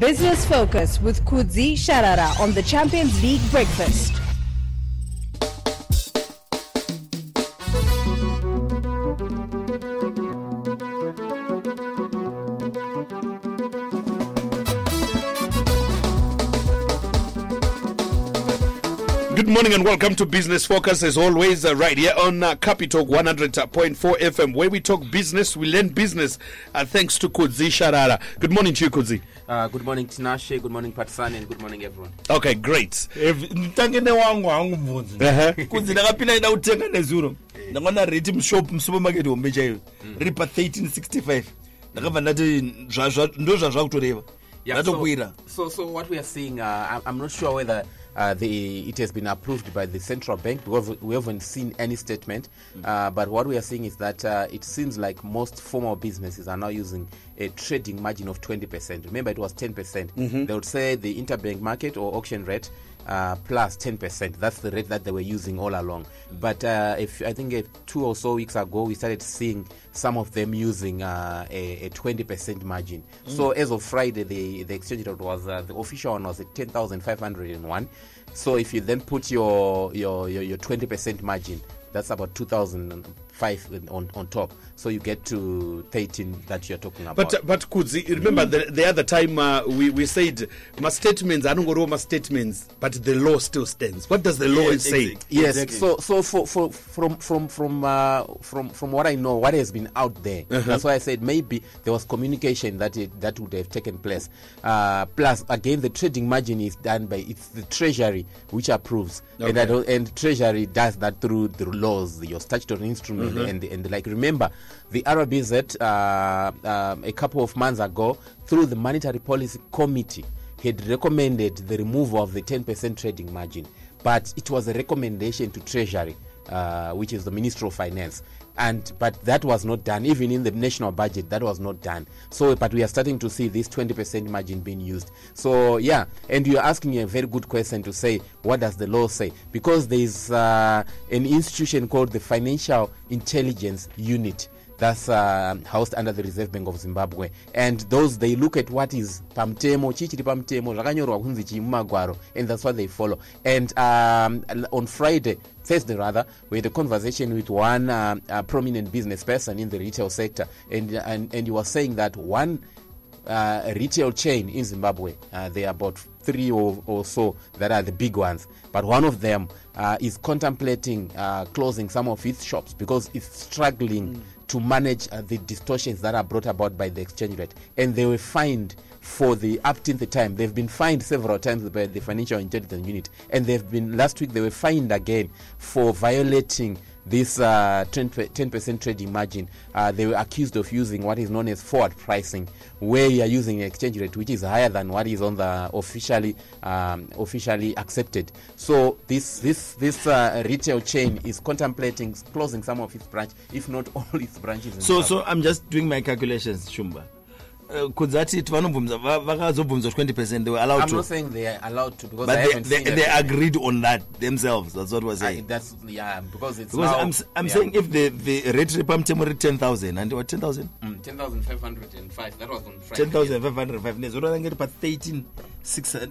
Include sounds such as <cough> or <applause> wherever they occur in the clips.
Business Focus with Kudzi Sharara on the Champions League Breakfast. Morning and welcome to Business Focus as always, uh, right here on uh, Capital 100.4 FM, where we talk business, we learn business, uh, thanks to Kudzi Sharara. Good morning to you, Kudzi. Uh, good morning Tinashe, good morning Patsani, and good morning everyone. Okay, great. mtangene wangu hangumvunzi Uh-huh. kunzi ndakapinda ida kutenga nezuro ndakona riti mushop musupermarket hombe chaiyo riri pa1365 ndakabva ndati zva- zva- ndo zvazvakutoreva ndatokwira so, so, so what we are seeing, uh, I'm, I'm not sure whether uh, the, it has been approved by the central bank because we haven't seen any statement. Uh, but what we are seeing is that uh, it seems like most formal businesses are now using a trading margin of 20%. Remember, it was 10%. percent They would say the interbank market or auction rate uh, plus 10%. That's the rate that they were using all along. But uh, if I think uh, two or so weeks ago, we started seeing some of them using uh, a, a 20% margin. So as of Friday, the, the exchange rate was uh, the official one was at 10,501. So if you then put your your your, your 20% margin, that's about 2005 on, on top. So you get to 13 that you're talking about. But, but Kudzi, remember the, the other time uh, we, we said, my statements, I don't go over my statements, but the law still stands. What does the law say? Yes. Exactly. So, so for, for from from from uh, from from what I know, what has been out there, Uh-huh. that's why I said maybe there was communication that it, that would have taken place. Uh, plus, again, the trading margin is done by it's the treasury which approves, and I Okay. don't, and treasury does that through the laws, your statutory instrument, Mm-hmm. and and like remember, the RBZ uh, um, a couple of months ago through the monetary policy committee had recommended the removal of the 10% trading margin, but it was a recommendation to Treasury, uh, which is the Ministry of Finance. And but that was not done. Even in the national budget, that was not done. So, but we are starting to see this 20% margin being used. So, yeah, and you're asking a very good question to say, what does the law say? Because there is uh, an institution called the Financial Intelligence Unit that's uh, housed under the reserve bank of zimbabwe and those they look at what is pamtemo chii chiri pamtemo zvakanyorwa mumagwaro and that's what they follow and um, on friday thursday rather we had a conversation with one uh, prominent business person in the retail sector and, and, and he was saying that one uh, retail chain in Zimbabwe. Uh, there are about three or, or so that are the big ones. But one of them uh, is contemplating uh, closing some of its shops because it's struggling to manage uh, the distortions that are brought about by the exchange rate. And they were fined for the up till the time. They've been fined several times by the Financial Intelligence Unit. And they've been, last week, they were fined again for violating this uh, 10, percent trading margin, uh, they were accused of using what is known as forward pricing, where you are using an exchange rate which is higher than what is on the officially um, officially accepted. So this this this uh, retail chain is contemplating closing some of its branch, if not all its branches. So so i'm just doing my calculations shumba Uh, kunzi ati vanobvunza va- vakazobvunzwa 20 percent they were allowed I'm to not saying they are allowed to because I but they, haven't they, seen they it. agreed on that themselves that's what we're I, saying that's yeah because it's because now, i'm, I'm yeah, saying if the, the rate repamtemo ri 10000 and what 10000 mm, 10,505 that was on Friday. 10505 nezuro range ri pa 13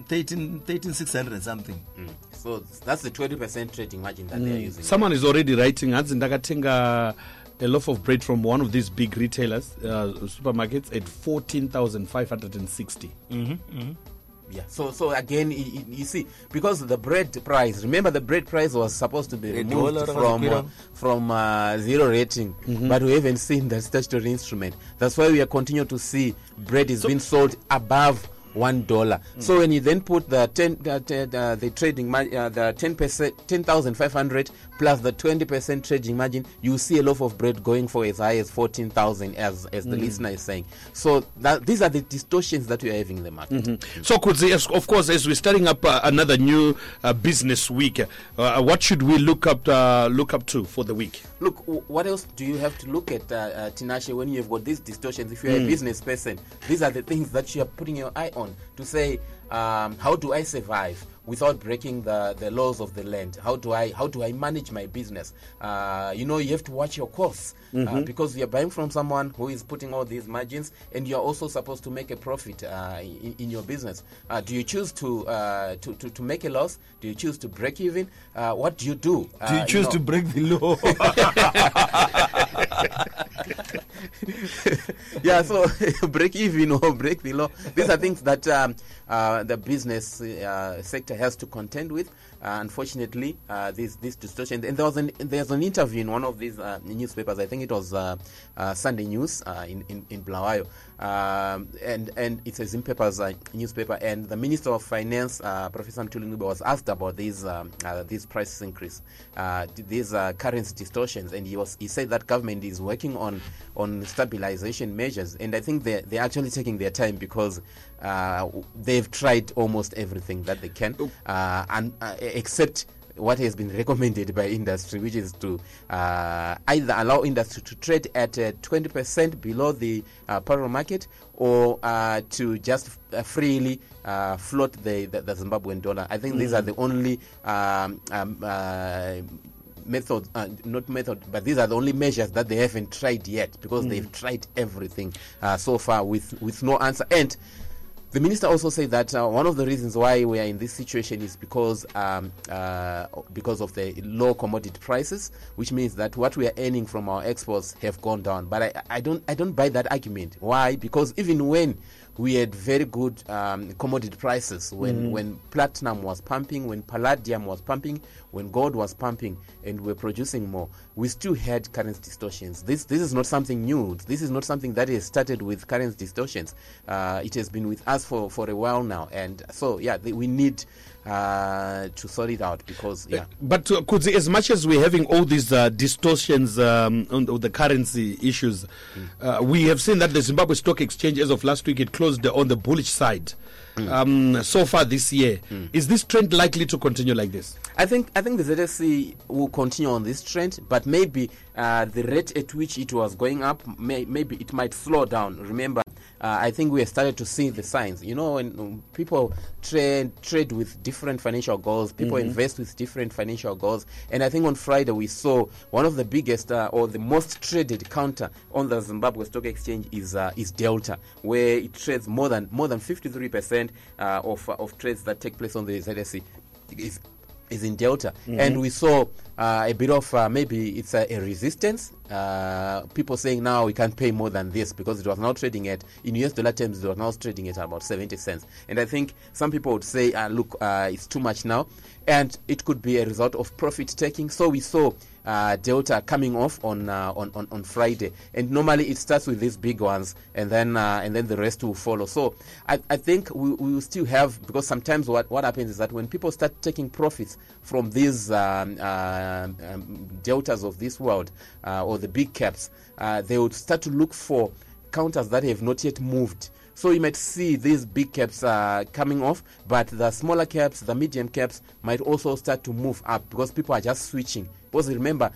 13600 something Mm. So that's the 20% trading margin that they are using. Someone is already writing, hanzi ndakatenga a loaf of bread from one of these big retailers, uh, supermarkets, at 14,560. Yeah. So so again, y- y- you see, because the bread price. Remember, the bread price was supposed to be removed from uh, from uh, zero rating, but we haven't seen the statutory instrument. That's why we are continue to see bread is being sold above one dollar. So when you then put the ten the, the, the trading mar- uh, the ten percent ten thousand five hundred plus the twenty percent trading margin, you see a loaf of bread going for as high as fourteen thousand, as as the listener is saying. So that these are the distortions that we are having in the market. So, Kudzi, as- of course, as we're starting up uh, another new uh, business week, uh, what should we look up uh, look up to for the week? Look, w- what else do you have to look at, uh, uh, Tinashe, when you've got these distortions? If you're a business person, these are the things that you are putting your eye on. To say, um, how do I survive without breaking the, the laws of the land? How do I how do I manage my business? Uh, you know, you have to watch your costs uh, because you're buying from someone who is putting all these margins, and you're also supposed to make a profit uh, in, in your business. Uh, do you choose to, uh, to to to make a loss? Do you choose to break even? Uh, what do you do? Do you Uh, choose know- to break the law? <laughs> <laughs> <laughs> yeah, so <laughs> break even or break the law. These are things that um, uh, the business uh, sector has to contend with. Uh, unfortunately, uh, these these distortions. And there was an there's an interview in one of these uh, newspapers. I think it was uh, uh, Sunday News in in in Bulawayo, um, and and it's a Zimpapers uh, newspaper. And the Minister of Finance, uh, Professor Mthuli was asked about these um, uh, these price increase, uh, these uh, currency distortions, and he was he said that government is working on on stabilization measures, and I think they they're actually taking their time because uh, they've tried almost everything that they can, uh, and uh, except what has been <laughs> recommended by industry, which is to uh, either allow industry to trade at uh, 20% below the uh, parallel market or uh, to just uh, freely uh, float the, the, the Zimbabwean dollar. I think these are the only um, um, uh, method, uh, not method, but these are the only measures that they haven't tried yet because they've tried everything uh, so far with, with no answer. And the minister also said that uh, one of the reasons why we are in this situation is because um, uh, because of the low commodity prices, which means that what we are earning from our exports have gone down. But I, I don't I don't buy that argument. Why? Because even when we had very good um, commodity prices when, when platinum was pumping, when palladium was pumping, when gold was pumping, and we're producing more. We still had currency distortions. This this is not something new. This is not something that has started with currency distortions. Uh, it has been with us for, for a while now, and so yeah, the, we need uh, to sort it out because yeah. But uh, Kudzi as much as we're having all these uh, distortions um, on the, the currency issues, uh, we have seen that the Zimbabwe Stock Exchange, as of last week, it closed on the bullish side. Um, so far this year, is this trend likely to continue like this? I think I think the ZSE will continue on this trend, but maybe uh, the rate at which it was going up, may, maybe it might slow down. Remember, uh, I think we have started to see the signs. You know, when um, people trade trade with different financial goals, people invest with different financial goals, and I think on Friday we saw one of the biggest uh, or the most traded counter on the Zimbabwe Stock Exchange is uh, is Delta, where it trades more than more than fifty three percent of of trades that take place on the ZSE. Is, is in Delta, and we saw uh, a bit of uh, maybe it's a, a resistance. Uh, people saying now we can't pay more than this because it was now trading at in US dollar terms it was now trading at about 70 cents. And I think some people would say, uh, look, uh, it's too much now, and it could be a result of profit taking. So we saw uh, Delta coming off on, uh, on on on Friday, and normally it starts with these big ones, and then uh, and then the rest will follow. So I, I think we, we will still have because sometimes what what happens is that when people start taking profits from these um, uh, um, deltas of this world uh, or the big caps, uh, they would start to look for counters that have not yet moved. So you might see these big caps uh, coming off, but the smaller caps, the medium caps might also start to move up because people are just switching. Because remember,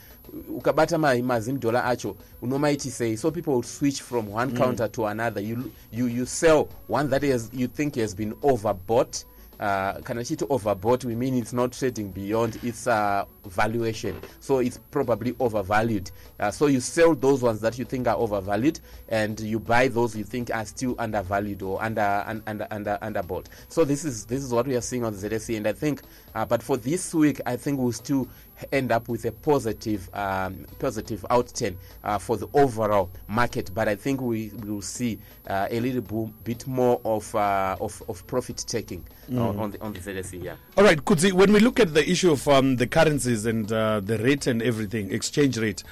ukabata ma- mazim dollar acho unomaiti say so people will switch from one counter to another. You you you sell one that is you think has been overbought. Uh, kana chiti overbought we mean it's not trading beyond its uh, valuation so it's probably overvalued uh, so you sell those ones that you think are overvalued and you buy those you think are still undervalued or under un, under under underbought so this is this is what we are seeing on the ZSE and I think uh, but for this week I think we'll still end up with a positive um, positive outturn uh, for the overall market. But I think we will see uh, a little bo- bit more of uh, of, of profit taking on, on the on the ZSE yeah. All right, Kudzi, when we look at the issue of um, the currencies and uh, the rate and everything, exchange rate,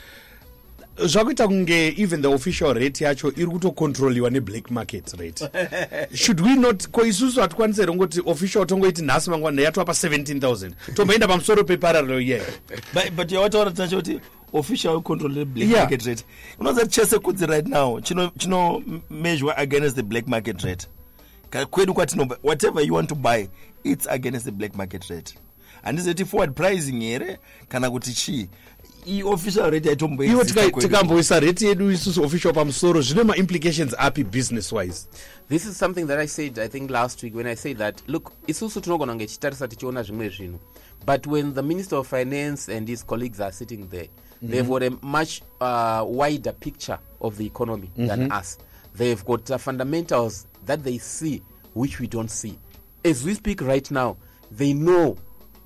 zvakuita kunge even the official rate yacho iri kutokontroliwa neblack market rate. <laughs> Should we not ko isusu hatikwanisi here ngoti official tongoiti nhasi mangwana yatova pa 17000 tomboenda pamusoro peparallel year <laughs> but, yawataura tinacho kuti official control black Yeah. market rate. Kuti chese kudzi right now chino chino measure against the black market rate. Kwedu kwatinoba whatever you want to buy it's against the black market rate. Handizoti forward pricing here? Kana kuti chii iofficial rate iwo aitomboexista tika- kwedu. tikamboisa reti yedu isusu official pamusoro zvine maimplications api business wise this is something that i said i think last week when i said that look isusu tinogona kunge tichitarisa tichiona zvimwe zvinhu but when the minister of finance and his colleagues are sitting there they've got a much uh, wider picture of the economy than us. They've got uh, fundamentals that they see which we don't see. As we speak right now they know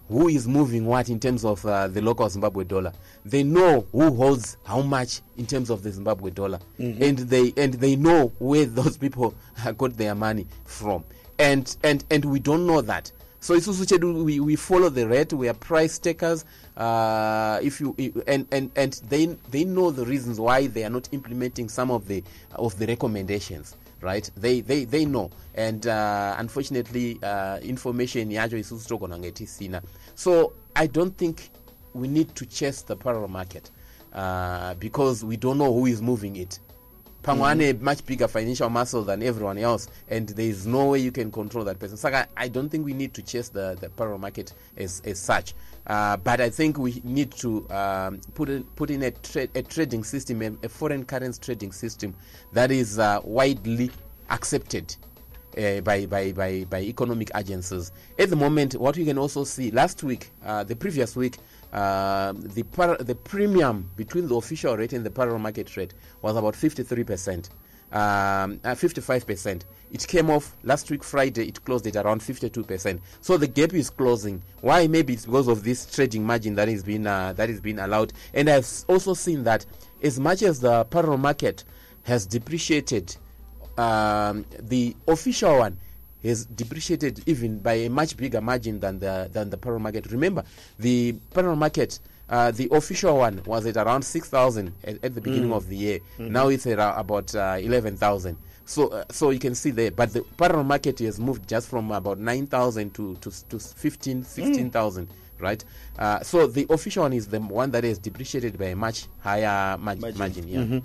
who is moving what in terms of uh, the local Zimbabwe dollar. They know who holds how much in terms of the Zimbabwe dollar, and they and they know where <laughs> those people <laughs> got their money from, and and and we don't know that. So isusu chedu we, we follow the rate. We are price takers. Uh, if you and and and they they know the reasons why they are not implementing some of the of the recommendations right they they they know and uh, unfortunately uh, information yacho isusu togona kunge tisina so i don't think we need to chase the parallel market uh, because we don't know who is moving it pamwe ane much bigger financial muscle than everyone else and there is no way you can control that person. Saka i don't think we need to chase the, the parallel market as, as such. Uh, but i think we need to um, put, in, put in a, tra- a trading system a, a foreign currency trading system that is uh, widely accepted uh, by, by, by, by economic agencies. At the moment, what we can also see last week, uh, the previous week, uh, the, par- the premium between the official rate and the parallel market rate was about 53%. Um, uh, 55%. It came off last week, Friday, it closed at around 52%. So the gap is closing. Why? Maybe it's because of this trading margin that is being, uh, that is being allowed. And I've also seen that as much as the parallel market has depreciated um, the official one has depreciated even by a much bigger margin than the than the parallel market. Remember, the parallel market, uh, the official one was at around six thousand at, at the beginning of the year. Now it's at uh, about uh, eleven thousand. So, uh, so you can see there, but the parallel market has moved just from about nine thousand to to to 15, 16,000, right? Uh, so the official one is the one that is depreciated by a much higher mar- margin. yeah.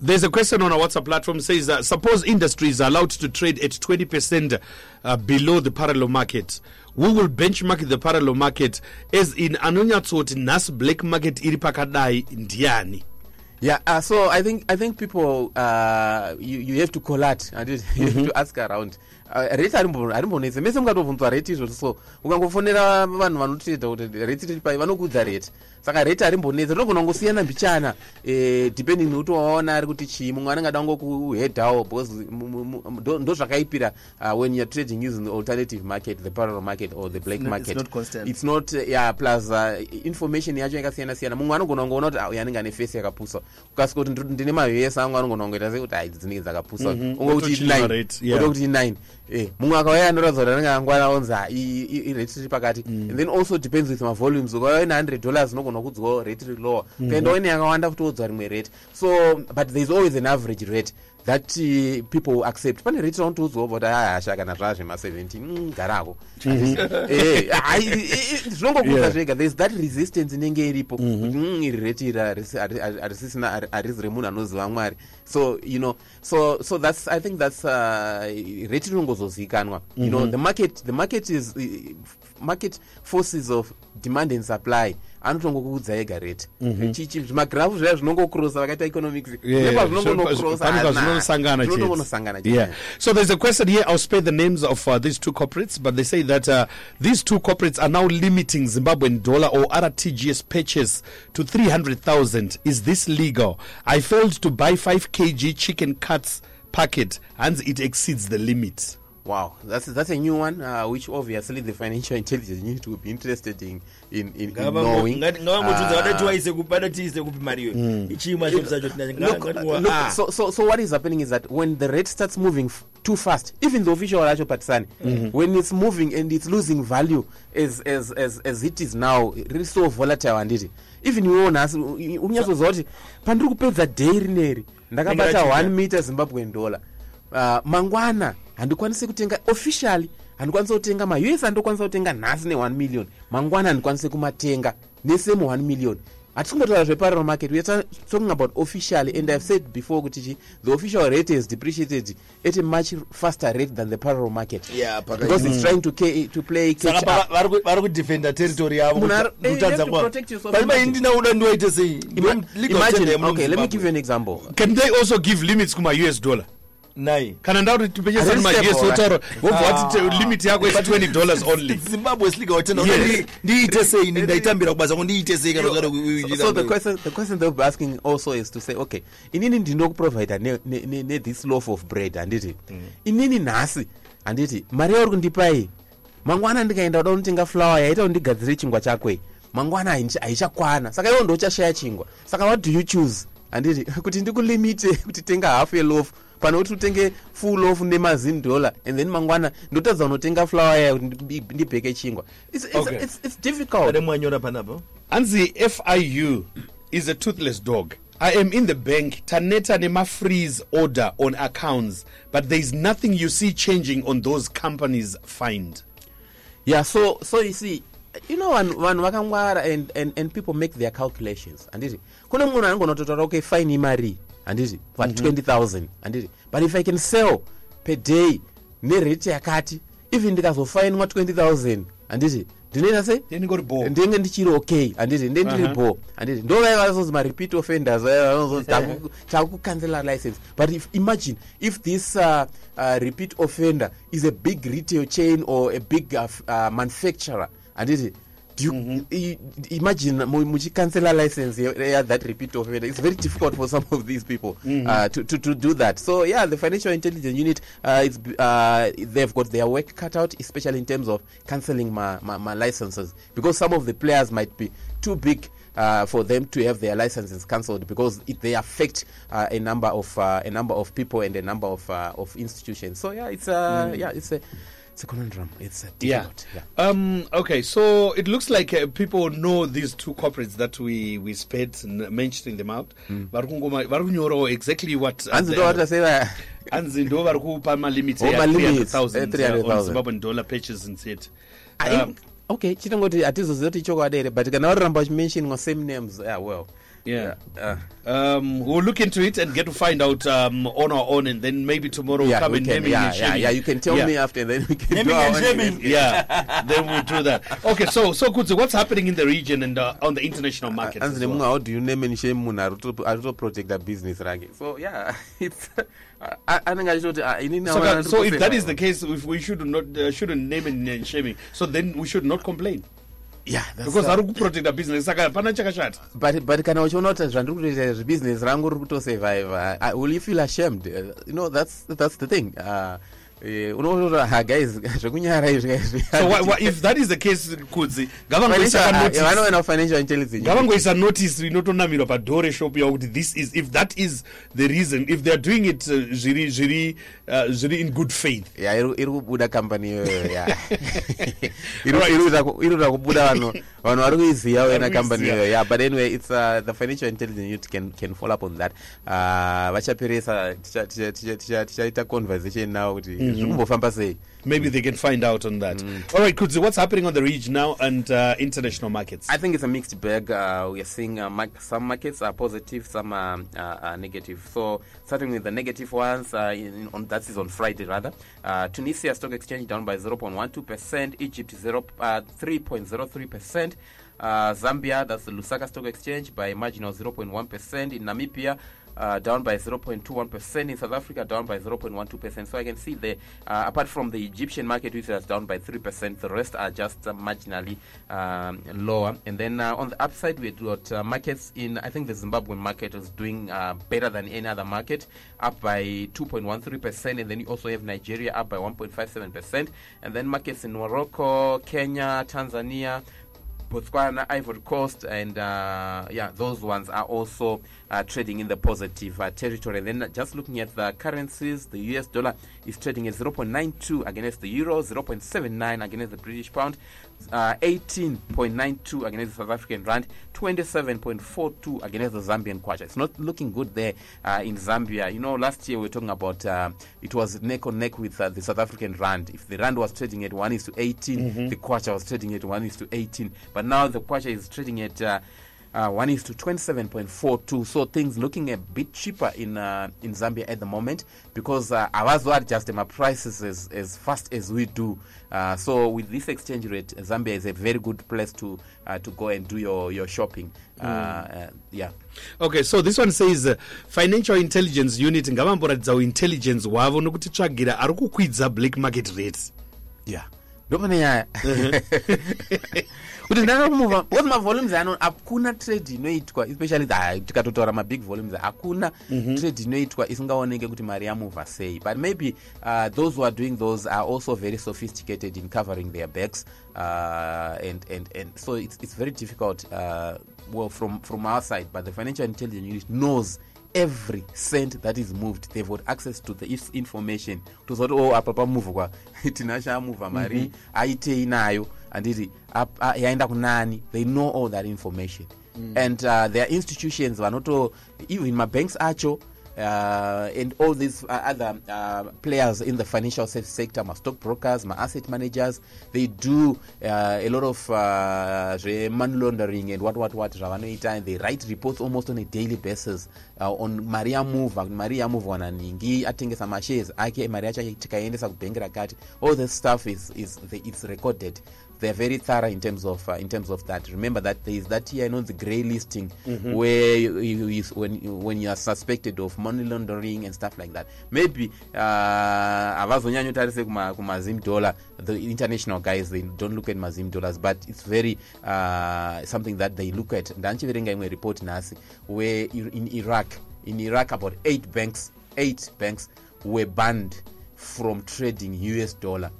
There's a question on our WhatsApp platform says that suppose industry is allowed to trade at 20% uh, below the parallel market. We will benchmark the parallel market as in anonyatsoti nas black market iri pakadai ndiani. Yeah, uh, so I think I think people uh, you, you have to collate and you you have to ask around. Uh, rate harimbo- harimbonetse mese mungatobvunzwa rate izvozvo. So ukangofonera vanhu vanotoita kuti rate tiri pai vanokudza rate. Saka rate harimbonetse rinogona kungosiyana mbichana. Eh, depending nekuti waona ari kuti chii mumwe anenge ada ngokuhedhawo because mu- mu- mu- ndo ndo zvakaipira uh, when youare trading using the alternative market the parallel market or the black market. it's not yeah plus uh, information yacho yakasiyana siyana mumwe anogona kungoona kuti uyu anenge ane fesi yakapuswa ukasvika kuti ndine mavhesi angu anogona kungoita sekuti ai idzi dzinenge dzakapuswa unge kuti Wotochinja rate, yeah. kuti 9 eh mumwe akauya anoratidza kuti anenge angwana onzi "Ah, i- i- irate tiri pakati and then also depends with mavolumes ukauya ine 100 dollars unogona kudzwawo rate riri lower ukaendawo ine yakawanda futowodzwa rimwe rate. So but there is always an average rate that uh, people accept pane rate raunotodzwawo kuti ahasha kana zvaa zvema17 mm, garako Eh, Yeah. zvega thereis that resistance inenge iripo kuti "Mm, iri rate iri harisi- hari- hari- harisisina hari- harizi remunhu anoziva mwari so you know so so that's i think that's uh, rate rinongozozivikanwa you know the market the market is uh, market forces of demand and supply anotongokudza ega rate chichi zvimagrafu zvaya zvinongokrosa vakaita economics Yeah, nepazvinongonokrosa pane pazvinosangana chete. zvinongonosangana Yeah. So there's a question here. I'll spare the names of uh, these two corporates, but they say that uh, these two corporates are now limiting Zimbabwean dollar or RTGS purchase to 300,000. Is this legal? I failed to buy 5 kg chicken cuts packet, and it exceeds the limit. Wow, that's that's a new one, uh, which obviously the financial intelligence unit will be interested in in, in, in knowing. ngavamutudza Uh, vadatiwaise kupi vadatiise kupi mariyo ichima chinhu sacho look, look, so, so, so what is happening is that when the rate starts moving f- too fast, even the official Racho Patsani, when it's moving and it's losing value as, as, as, as it is now, really so volatile handiti. Even you nhasi unyatsoziva kuti pandiri kupedza dhei rineri ndakabata Ndakachinja. 1 meter zimbabwean dollar uh, mangwana handikwanisi kutenga officially handikwanisi kutenga maus handokwanisa kutenga nhasi ne1 million. Mangwana handikwanisi kumatenga nesemu 1 million. Hatisingotaura zveparallel market weare ta- talking about officially and i've said before kuti chi the official rate has depreciated at a much faster rate than the parallel market. Yeah, because it's trying to, ca- to play vari ku- vari kudefenda territory yavo Munhu ari- eh, ndiwaite sei? Okay let me give you an example. Can they also give limits kuma-us dollar nai. Kana ndauri tipechesani them, otaura wobva wati limit yako is 20 dollars <laughs> only. Zimbabwe siliga tenda Yes. ndiite sei ndaitambira kubasa ko ndiite sei kana So- the question the question they'll be asking also is to say okay inini ndinokuprovida ne, ne, ne, ne this loaf of bread handiti inini nhasi handiti mari yauri kundipai? Mangwana ndikaenda kuda kunotenga flower yaita kundigadzire chingwa chakwe. Mangwana haichi- haichakwana saka iwo ndochashaya chingwa. Saka what do you choose? Handiti <laughs> kuti ndikulimite kuti tenga half yeloaf pano kuti utenge full loaf nemazini dollar and then mangwana ndotadza kunotenga flower yaya kuti ndi- ndibheke chingwa. It's, it's, Okay. it's, it's difficult. Mwanyora panapo hanzi fiu is a toothless dog. I am in the bank taneta nema-freeze order on accounts but there is nothing you see changing on those companies find. Yeah so so you see you know vanhu vanhu vakangwara and, and, and people make their calculations. Handiti kune munhu anongonototaura okay fine imari handiti but 20000 handiti but if i can sell per day nerate yakati even ndikazofainwa 20000 handiti ndinoita se Then you go to ball. ndenge ndichiri okay. Handiti nde ndiri bo handiti ndo vaiva vazozi marepeat offenders vaivazozi takucancela license. But if imagine if this uh, uh, repeat offender is a big retail chain or a big uh, uh, manufacturer handiti do you i- imagine mu- muchicancela license ya that repeat offender it's very difficult for some of these people uh, to, to, to do that. So yeah the financial intelligence unit uh, it's, uh, they've got their work cut out especially in terms of cancelling my, my, my licenses. Because some of the players might be too big uh, for them to have their licenses cancelled because it, they affect uh, a number of uh, a number of people and a number of uh, of institutions. So yeah, it's a yeah, it's a it's a conundrum. It's a Yeah. difficult. Yeah. Um, okay, so it looks like uh, people know these two corporates that we we spent mentioning them out. Vari kungoma- vari kunyorawo exactly what. uh, Hanzi the- ndo vataseva hanzi ndo vari kupa malimits ya malimits, 300,000 uh, 300,000. on Zimbabwean dollar purchase instead. I- Um, okay chitongoti hatizoziva kuti chokwadi here but kana varamba vachimentionwa same names yeah well Yeah. uh, Um, we'll look into it and get to find out um, on our own, and then maybe tomorrow we'll yeah, come we and can, naming yeah, and yeah, shaming. yeah, you can tell Yeah. me after and then we can Naming do our and own shaming. yeah, then we'll do that. Okay, so so good. So what's happening in the region and uh, on the international market? hanzi nemunhu how do you name and shame munhu ari kuto- ari kutoprotecta business rake so yeah <laughs> it's a- anenge achitoti ah, inini So, hawana that- so if that is the case, if we should not uh, shouldn't name and uh, shaming, so then we should not complain yeah because uh, ari kuprotecta business. Saka hapana chakashata. but but kana uchiona kuti zvandiri kutoita zvebusiness rangu riri kutosurvive uh, will you feel ashamed uh, you know that's that's the thing uh, unoona ha guys <laughs> zvekunyara izvi if that is the case, Kudzi, ngavangoisa notice. vanoona financial intelligence. ngavangoisa notice inotonamirwa padhore shop yavo kuti this is if that is the reason if theyare doing it uh, zviri zviri uh, zviri in good faith. Ya iri kubuda kambani iyoyo ya. <laughs> Iri kuda kubuda vanhu vanhu vari kuiziva Vari kambani iyoyo yeah but anyway it's uh, the financial intelligence unit can, can follow up on that. Uh, vachaperesa ticha- tichaita conversation now kuti sei maybe they can find out on that all right Kudzi, what's happening on the region now and uh, international markets I think it's a mixed bag. Uh, we are seeing uh, mar- some markets are positive, some are, uh, are negative. So, starting with the negative ones, uh, in, on, that is on Friday rather. Uh, Tunisia Stock Exchange down by 0.12%, Egypt 0, uh, 3.03%. Uh, Zambia, that's the Lusaka Stock Exchange, by a margin of 0.1%. In Namibia, uh, down by 0.21%. In South Africa, down by 0.12%. So I can see the, uh, apart from the Egyptian market, which is down by 3%, the rest are just uh, marginally um, lower. And then uh, on the upside, we've got uh, markets in, I think the Zimbabwean market is doing better than any other market, up by 2.13%. And then you also have Nigeria up by 1.57%. And then markets in Morocco, Kenya, Tanzania, Botswana, Ivory Coast, and uh, yeah, those ones are also uh, trading in the positive uh, territory. And then just looking at the currencies, the US dollar is trading at 0.92 against the euro, 0.79 against the British pound, uh, 18.92 against the South African rand, 27.42 against the Zambian kwacha. It's not looking good there uh, in Zambia. You know, last year we were talking about uh, it was neck on neck with uh, the South African rand. If the rand was trading at 1 is to 18, the kwacha was trading at 1 is to 18. But now the kwacha is trading at uh, uh, one is to 27.42 so things looking a bit cheaper in uh, in zambia at the moment because uh, avazoadjust my prices as, as fast as we do. Uh, so with this exchange rate zambia is a very good place to uh, to go and do your, your shopping. Uh, yeah. Okay so this one says financial intelligence unit ngavamboratidza uintelligence hwavo nokuti tsvagira ari kukwidza black market rates. Yeah ndopane nyaya <laughs> kuti ndanga kumuva because mavolumes ano hakuna trade inoitwa especially ah, tikatotaura mabig volumes hakuna trade inoitwa isingaoneke kuti mari yamuvha sei. But maybe uh, those who are doing those are also very sophisticated in covering their backs uh, and, and, and so it's, it's very difficult uh, well from, from our side but the financial intelligence unit knows every cent that is moved they've got access to the information. Tozoti o apa pamuvhwa <laughs> tina chamuvha mari aitei nayo handiti yaenda kunani. They know all that information. And uh, there are institutions vanoto even mabanks acho uh, and all these uh, other uh, players in the financial se- sector, my stock brokers, my asset managers, they do uh, a lot of uh, money laundering and what what what and they write reports almost on a daily basis uh, on mari yamuvha kuti mari yamuvhwa naningi atengesa mashares ake mari yacho tikaendesa kubhengi rakati all this stuff is, is the, it's recorded they're very thorough in terms of uh, in terms of that. Remember that there is that here, you know, the grey listing where you, you, when you, when you are suspected of money laundering and stuff like that. Maybe uh, avazonyanyotarise kuma kumazim dollar. The international guys they don't look at mazim dollars, but it's very uh, something that they look at. Ndanchiverenga imwe report nasi where in Iraq, in Iraq about eight banks, eight banks were banned from trading US dollar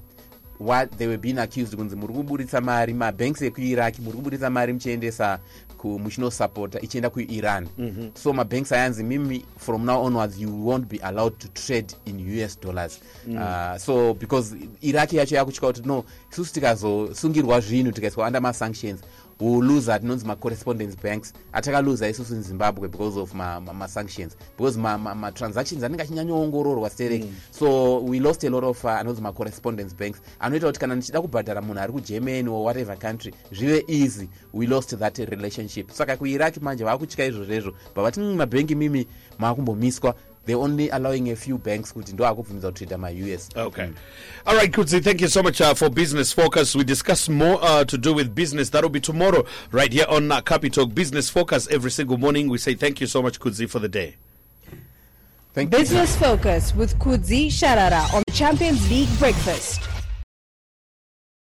what they were being accused kunzi muri kuburitsa mari mabanks ekuiraq muri kuburitsa mari muchiendesa muchinosapota ichienda kuiran so mabanks ayanzi mimi from now onwards you won't be allowed to trade in us dollars. Uh, so because iraq yacho yakutyika kuti no isusu tikazosungirwa zvinhu tikaiswa under masanctions woluza tinonzi ma-correspondence banks. Atakaluza isusu in zimbabwe because of ma-sanctions ma, ma because ma-transactions ma, ma anenge achinyanyoongororwa sterek mm. so we lost a lot of uh, anonzi ma-correspondence banks. Anoita kuti kana ndichida kubhadhara munhu ari kugermany or whatever country zvive easy. We lost that relationship. Saka kuiraq manje vaakutya izvozvezvo bavati mabhengi mimi maakumbomiswa they're only allowing a few banks kuti ndo akubvumidza kutrada ma-us Okay. All right, Kudzi, thank you so much uh, for Business Focus. We discuss more uh, to do with business. That'll be tomorrow, right here on uh, Capital Business Focus every single morning. We say thank you so much, Kudzi, for the day. thank you Business Focus with Kudzi Sharara on the Champions League Breakfast.